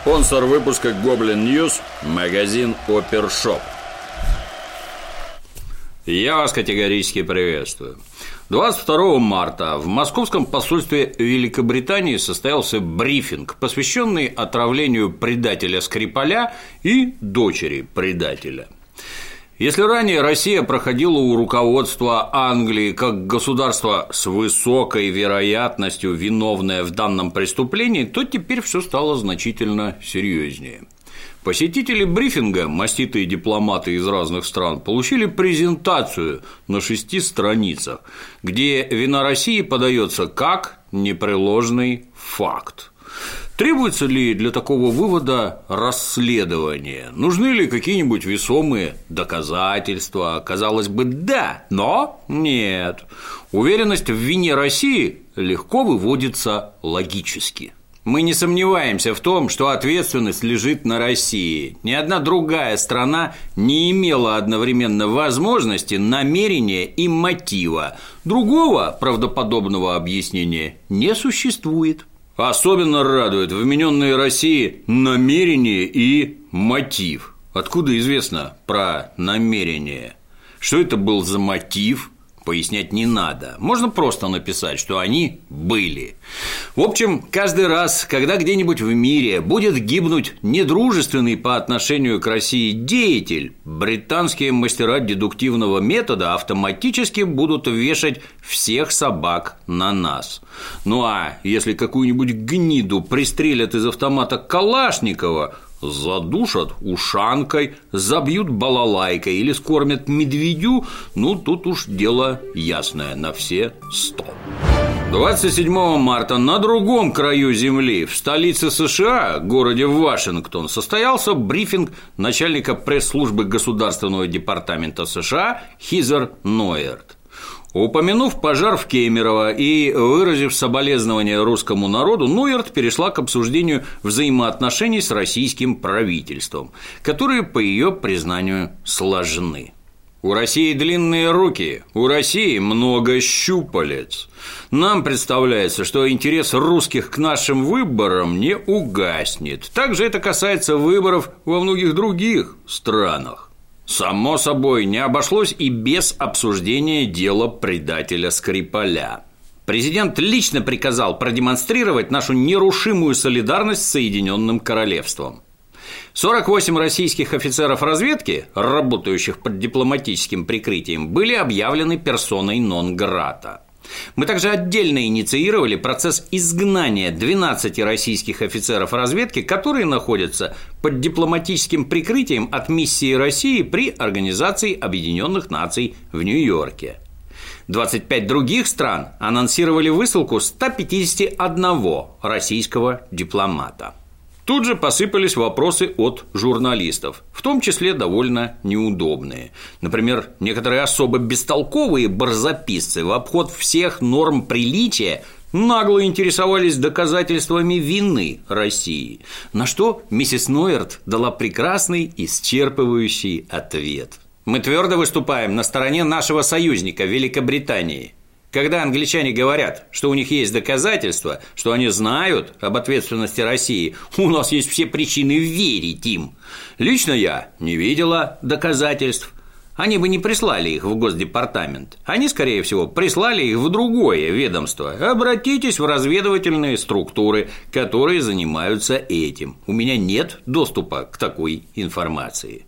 Спонсор выпуска Goblin News – магазин Опершоп. Я вас категорически приветствую. 22 марта в московском посольстве Великобритании состоялся брифинг, посвященный отравлению предателя Скрипаля и дочери предателя. Если ранее Россия проходила у руководства Англии как государство с высокой вероятностью виновное в данном преступлении, то теперь все стало значительно серьезнее. Посетители брифинга, маститые дипломаты из разных стран, получили презентацию на шести страницах, где вина России подается как непреложный факт. Требуется ли для такого вывода расследование? Нужны ли какие-нибудь весомые доказательства? Казалось бы, да, но нет. Уверенность в вине России легко выводится логически. Мы не сомневаемся в том, что ответственность лежит на России. Ни одна другая страна не имела одновременно возможности, намерения и мотива. Другого правдоподобного объяснения не существует. Особенно радует вмененные России намерение и мотив. Откуда известно про намерение? Что это был за мотив? Пояснять не надо. Можно просто написать, что они были. В общем, каждый раз, когда где-нибудь в мире будет гибнуть недружественный по отношению к России деятель, британские мастера дедуктивного метода автоматически будут вешать всех собак на нас. Ну а если какую-нибудь гниду пристрелят из автомата Калашникова, задушат ушанкой, забьют балалайкой или скормят медведю, ну тут уж дело ясное на все сто. 27 марта на другом краю земли, в столице США, городе Вашингтон, состоялся брифинг начальника пресс-службы Государственного департамента США Хизер Нойерт. Упомянув пожар в Кемерово и выразив соболезнования русскому народу, Нойерт перешла к обсуждению взаимоотношений с российским правительством, которые, по ее признанию, сложны. У России длинные руки, у России много щупалец. Нам представляется, что интерес русских к нашим выборам не угаснет. Также это касается выборов во многих других странах. Само собой, не обошлось и без обсуждения дела предателя Скрипаля. Президент лично приказал продемонстрировать нашу нерушимую солидарность с Соединенным Королевством. 48 российских офицеров разведки, работающих под дипломатическим прикрытием, были объявлены персоной нон-грата – мы также отдельно инициировали процесс изгнания 12 российских офицеров разведки, которые находятся под дипломатическим прикрытием от миссии России при Организации Объединенных Наций в Нью-Йорке. 25 других стран анонсировали высылку 151 российского дипломата. Тут же посыпались вопросы от журналистов, в том числе довольно неудобные. Например, некоторые особо бестолковые барзаписцы в обход всех норм приличия нагло интересовались доказательствами вины России, на что миссис Нойерт дала прекрасный исчерпывающий ответ. Мы твердо выступаем на стороне нашего союзника Великобритании. Когда англичане говорят, что у них есть доказательства, что они знают об ответственности России, у нас есть все причины верить им. Лично я не видела доказательств. Они бы не прислали их в Госдепартамент. Они, скорее всего, прислали их в другое ведомство. Обратитесь в разведывательные структуры, которые занимаются этим. У меня нет доступа к такой информации.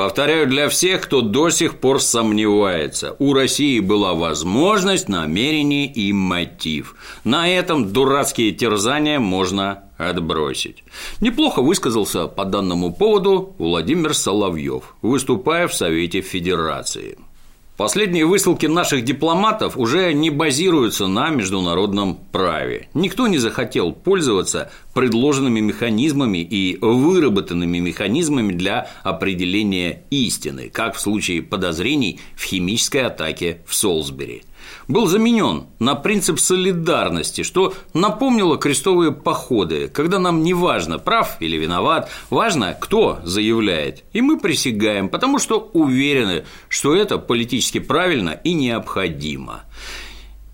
Повторяю для всех, кто до сих пор сомневается. У России была возможность, намерение и мотив. На этом дурацкие терзания можно отбросить. Неплохо высказался по данному поводу Владимир Соловьев, выступая в Совете Федерации. Последние высылки наших дипломатов уже не базируются на международном праве. Никто не захотел пользоваться предложенными механизмами и выработанными механизмами для определения истины, как в случае подозрений в химической атаке в Солсбери был заменен на принцип солидарности, что напомнило крестовые походы, когда нам не важно, прав или виноват, важно, кто заявляет. И мы присягаем, потому что уверены, что это политически правильно и необходимо.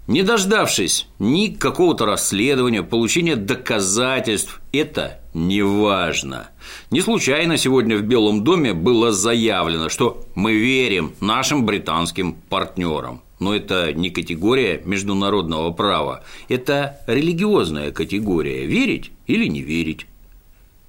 Не дождавшись ни какого-то расследования, получения доказательств, это не важно. Не случайно сегодня в Белом доме было заявлено, что мы верим нашим британским партнерам. Но это не категория международного права, это религиозная категория – верить или не верить.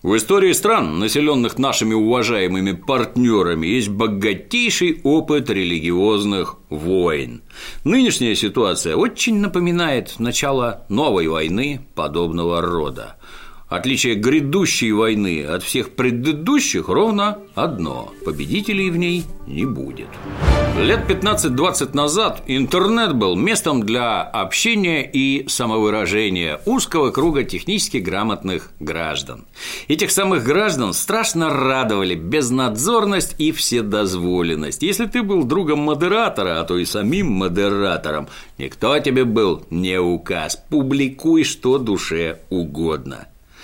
В истории стран, населенных нашими уважаемыми партнерами, есть богатейший опыт религиозных войн. Нынешняя ситуация очень напоминает начало новой войны подобного рода. Отличие грядущей войны от всех предыдущих ровно одно – победителей в ней не будет. Лет 15-20 назад интернет был местом для общения и самовыражения узкого круга технически грамотных граждан. Этих самых граждан страшно радовали безнадзорность и вседозволенность. Если ты был другом модератора, а то и самим модератором, никто тебе был не указ. Публикуй что душе угодно.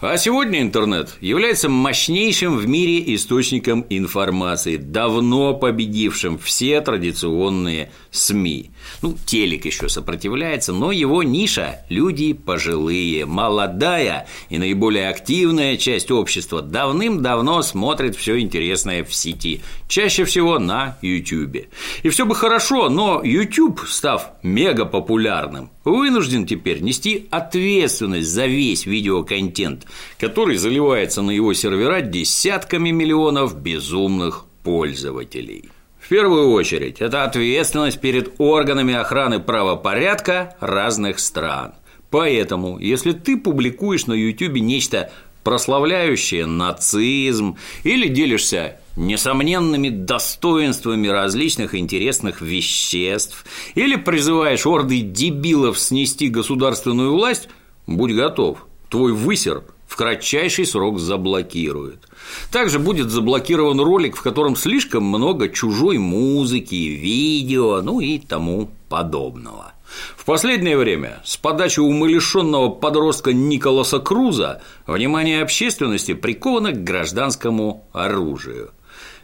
А сегодня интернет является мощнейшим в мире источником информации, давно победившим все традиционные СМИ. Ну, телек еще сопротивляется, но его ниша – люди пожилые, молодая и наиболее активная часть общества давным-давно смотрит все интересное в сети, чаще всего на YouTube. И все бы хорошо, но YouTube, став мега популярным, вынужден теперь нести ответственность за весь видеоконтент, который заливается на его сервера десятками миллионов безумных пользователей. В первую очередь, это ответственность перед органами охраны правопорядка разных стран. Поэтому, если ты публикуешь на YouTube нечто прославляющее нацизм или делишься несомненными достоинствами различных интересных веществ или призываешь орды дебилов снести государственную власть, будь готов, твой высер в кратчайший срок заблокирует. Также будет заблокирован ролик, в котором слишком много чужой музыки, видео, ну и тому подобного. В последнее время с подачи умалишенного подростка Николаса Круза внимание общественности приковано к гражданскому оружию.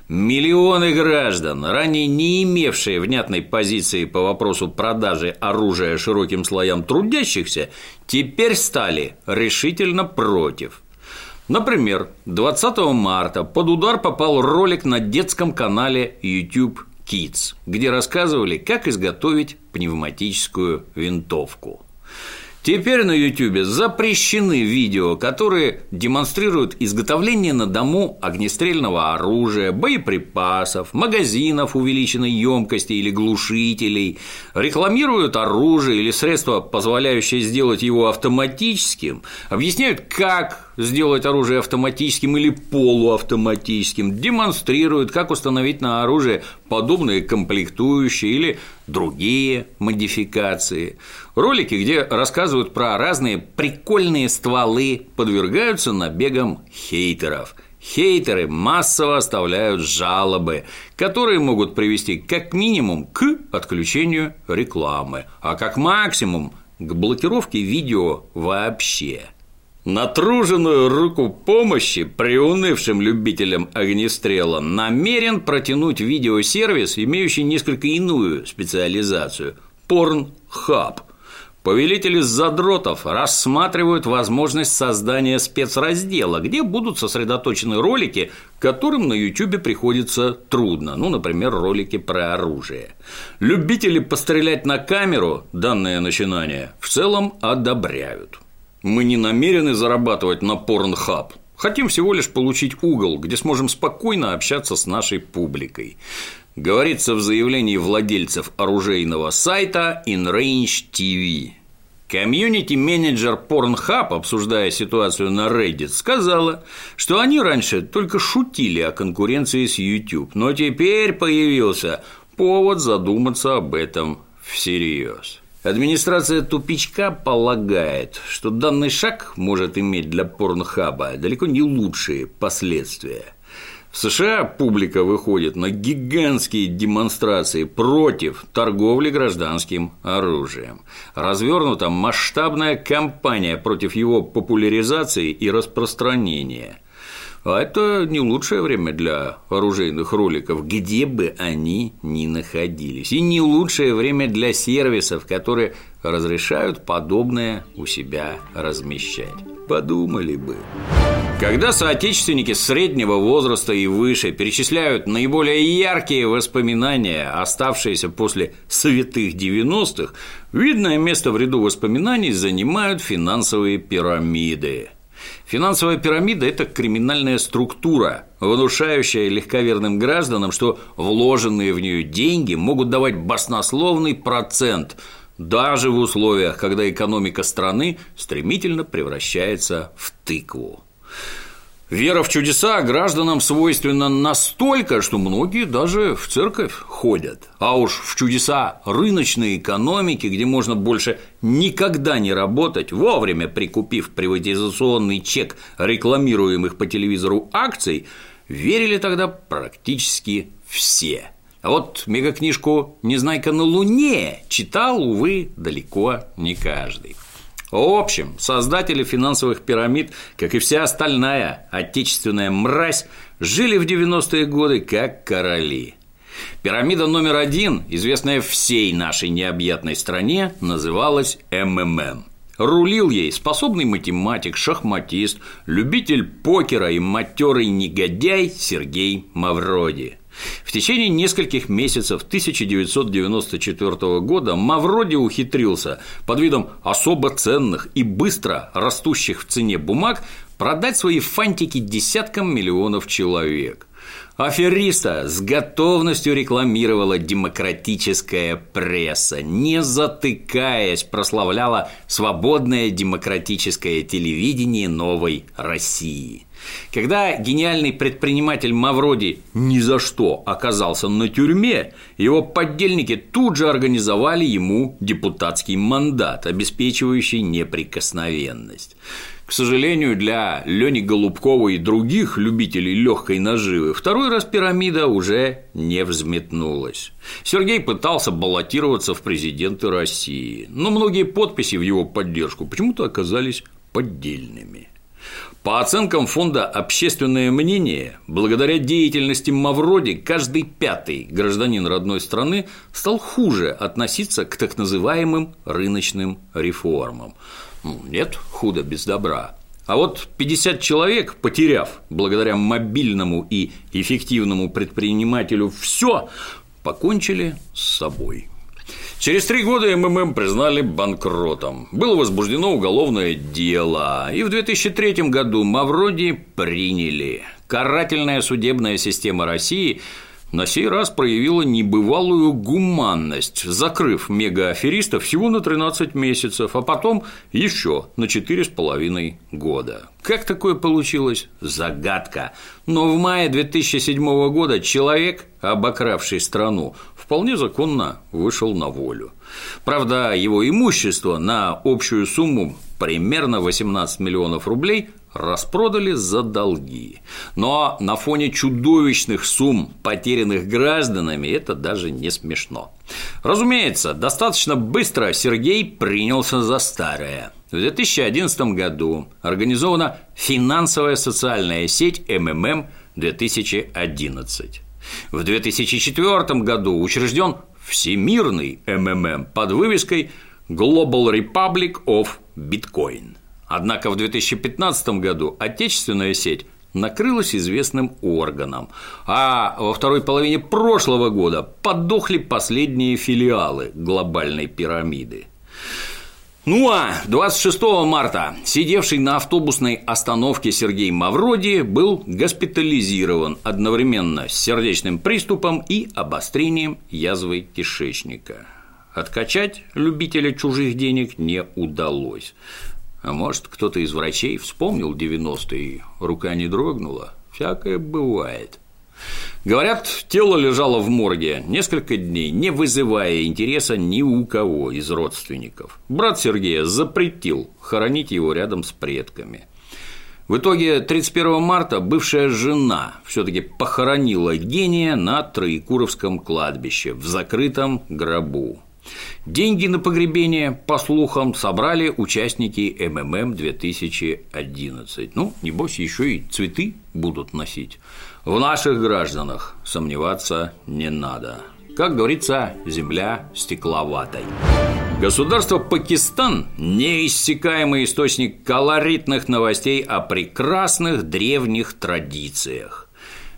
Миллионы граждан, ранее не имевшие внятной позиции по вопросу продажи оружия широким слоям трудящихся, теперь стали решительно против. Например, 20 марта под удар попал ролик на детском канале YouTube Kids, где рассказывали, как изготовить пневматическую винтовку. Теперь на YouTube запрещены видео, которые демонстрируют изготовление на дому огнестрельного оружия, боеприпасов, магазинов увеличенной емкости или глушителей, рекламируют оружие или средства, позволяющие сделать его автоматическим, объясняют, как сделать оружие автоматическим или полуавтоматическим, демонстрируют, как установить на оружие подобные комплектующие или другие модификации. Ролики, где рассказывают про разные прикольные стволы, подвергаются набегам хейтеров. Хейтеры массово оставляют жалобы, которые могут привести как минимум к отключению рекламы, а как максимум к блокировке видео вообще. Натруженную руку помощи приунывшим любителям огнестрела намерен протянуть видеосервис, имеющий несколько иную специализацию – Pornhub. Повелители задротов рассматривают возможность создания спецраздела, где будут сосредоточены ролики, которым на YouTube приходится трудно, ну, например, ролики про оружие. Любители пострелять на камеру данное начинание в целом одобряют. Мы не намерены зарабатывать на Pornhub. Хотим всего лишь получить угол, где сможем спокойно общаться с нашей публикой. Говорится в заявлении владельцев оружейного сайта InRange TV. Комьюнити-менеджер Pornhub, обсуждая ситуацию на Reddit, сказала, что они раньше только шутили о конкуренции с YouTube, но теперь появился повод задуматься об этом всерьез. Администрация тупичка полагает, что данный шаг может иметь для порнхаба далеко не лучшие последствия. В США публика выходит на гигантские демонстрации против торговли гражданским оружием. Развернута масштабная кампания против его популяризации и распространения. А это не лучшее время для оружейных роликов, где бы они ни находились. И не лучшее время для сервисов, которые разрешают подобное у себя размещать. Подумали бы. Когда соотечественники среднего возраста и выше перечисляют наиболее яркие воспоминания, оставшиеся после святых 90-х, видное место в ряду воспоминаний занимают финансовые пирамиды. Финансовая пирамида – это криминальная структура, внушающая легковерным гражданам, что вложенные в нее деньги могут давать баснословный процент, даже в условиях, когда экономика страны стремительно превращается в тыкву. Вера в чудеса гражданам свойственна настолько, что многие даже в церковь ходят. А уж в чудеса рыночной экономики, где можно больше никогда не работать, вовремя прикупив приватизационный чек рекламируемых по телевизору акций, верили тогда практически все. А вот мегакнижку «Незнайка на Луне» читал, увы, далеко не каждый. В общем, создатели финансовых пирамид, как и вся остальная отечественная мразь, жили в 90-е годы как короли. Пирамида номер один, известная всей нашей необъятной стране, называлась МММ. Рулил ей способный математик, шахматист, любитель покера и матерый негодяй Сергей Мавроди – в течение нескольких месяцев 1994 года Мавроди ухитрился под видом особо ценных и быстро растущих в цене бумаг продать свои фантики десяткам миллионов человек. Афериста с готовностью рекламировала демократическая пресса, не затыкаясь прославляла свободное демократическое телевидение новой России. Когда гениальный предприниматель Мавроди ни за что оказался на тюрьме, его поддельники тут же организовали ему депутатский мандат, обеспечивающий неприкосновенность. К сожалению, для Лени Голубкова и других любителей легкой наживы второй раз пирамида уже не взметнулась. Сергей пытался баллотироваться в президенты России, но многие подписи в его поддержку почему-то оказались поддельными. По оценкам фонда «Общественное мнение», благодаря деятельности Мавроди каждый пятый гражданин родной страны стал хуже относиться к так называемым рыночным реформам. Ну, нет худа без добра. А вот 50 человек, потеряв благодаря мобильному и эффективному предпринимателю все, покончили с собой. Через три года МММ признали банкротом. Было возбуждено уголовное дело, и в 2003 году Мавроди приняли. Карательная судебная система России на сей раз проявила небывалую гуманность, закрыв мегааферистов всего на 13 месяцев, а потом еще на 4,5 года. Как такое получилось? Загадка. Но в мае 2007 года человек, обокравший страну, вполне законно вышел на волю. Правда, его имущество на общую сумму примерно 18 миллионов рублей распродали за долги. Но на фоне чудовищных сумм, потерянных гражданами, это даже не смешно. Разумеется, достаточно быстро Сергей принялся за старое. В 2011 году организована финансовая социальная сеть МММ 2011. В 2004 году учрежден Всемирный МММ под вывеской Global Republic of Bitcoin. Однако в 2015 году отечественная сеть накрылась известным органом, а во второй половине прошлого года подохли последние филиалы глобальной пирамиды. Ну а 26 марта сидевший на автобусной остановке Сергей Мавроди был госпитализирован одновременно с сердечным приступом и обострением язвы кишечника. Откачать любителя чужих денег не удалось. А может, кто-то из врачей вспомнил 90-е, рука не дрогнула. Всякое бывает. Говорят, тело лежало в морге несколько дней, не вызывая интереса ни у кого из родственников. Брат Сергея запретил хоронить его рядом с предками. В итоге 31 марта бывшая жена все-таки похоронила гения на Троекуровском кладбище в закрытом гробу. Деньги на погребение, по слухам, собрали участники МММ 2011. Ну, небось, еще и цветы будут носить. В наших гражданах сомневаться не надо. Как говорится, земля стекловатой. Государство Пакистан – неиссякаемый источник колоритных новостей о прекрасных древних традициях.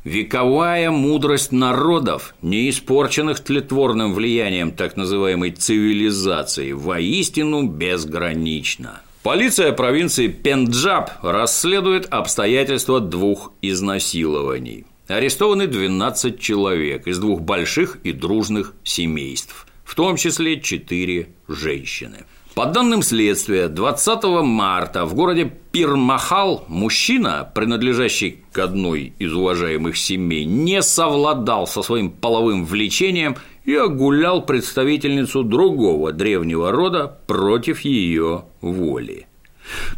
Вековая мудрость народов, не испорченных тлетворным влиянием так называемой цивилизации, воистину безгранична. Полиция провинции Пенджаб расследует обстоятельства двух изнасилований. Арестованы 12 человек из двух больших и дружных семейств, в том числе 4 женщины. По данным следствия, 20 марта в городе Пирмахал мужчина, принадлежащий к одной из уважаемых семей, не совладал со своим половым влечением и огулял представительницу другого древнего рода против ее воли.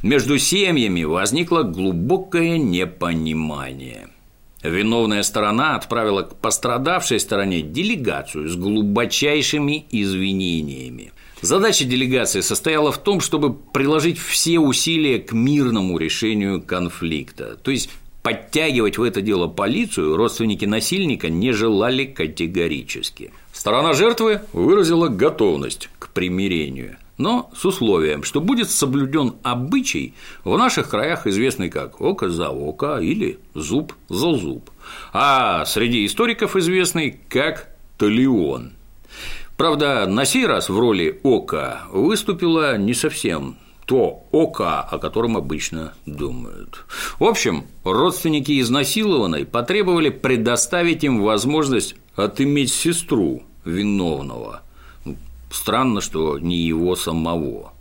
Между семьями возникло глубокое непонимание – Виновная сторона отправила к пострадавшей стороне делегацию с глубочайшими извинениями. Задача делегации состояла в том, чтобы приложить все усилия к мирному решению конфликта. То есть подтягивать в это дело полицию родственники насильника не желали категорически. Сторона жертвы выразила готовность к примирению – но с условием, что будет соблюден обычай в наших краях известный как око за око или зуб за зуб, а среди историков известный как талион. Правда, на сей раз в роли ока выступила не совсем то ока, о котором обычно думают. В общем, родственники изнасилованной потребовали предоставить им возможность отыметь сестру виновного – Странно, что не его самого.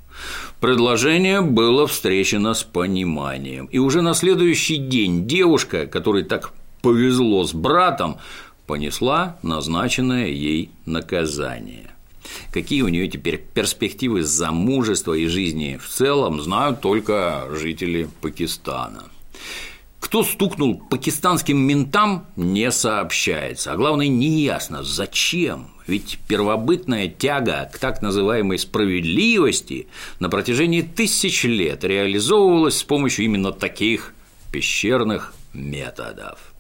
Предложение было встречено с пониманием, и уже на следующий день девушка, которой так повезло с братом, понесла назначенное ей наказание. Какие у нее теперь перспективы замужества и жизни в целом, знают только жители Пакистана. Кто стукнул пакистанским ментам, не сообщается. А главное, неясно, зачем. Ведь первобытная тяга к так называемой справедливости на протяжении тысяч лет реализовывалась с помощью именно таких пещерных методов.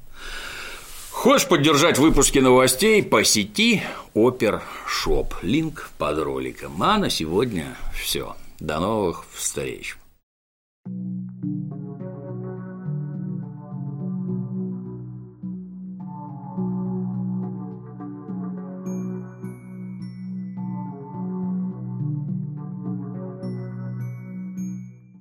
Хочешь поддержать выпуски новостей по сети Опершоп. Линк под роликом. А на сегодня все. До новых встреч.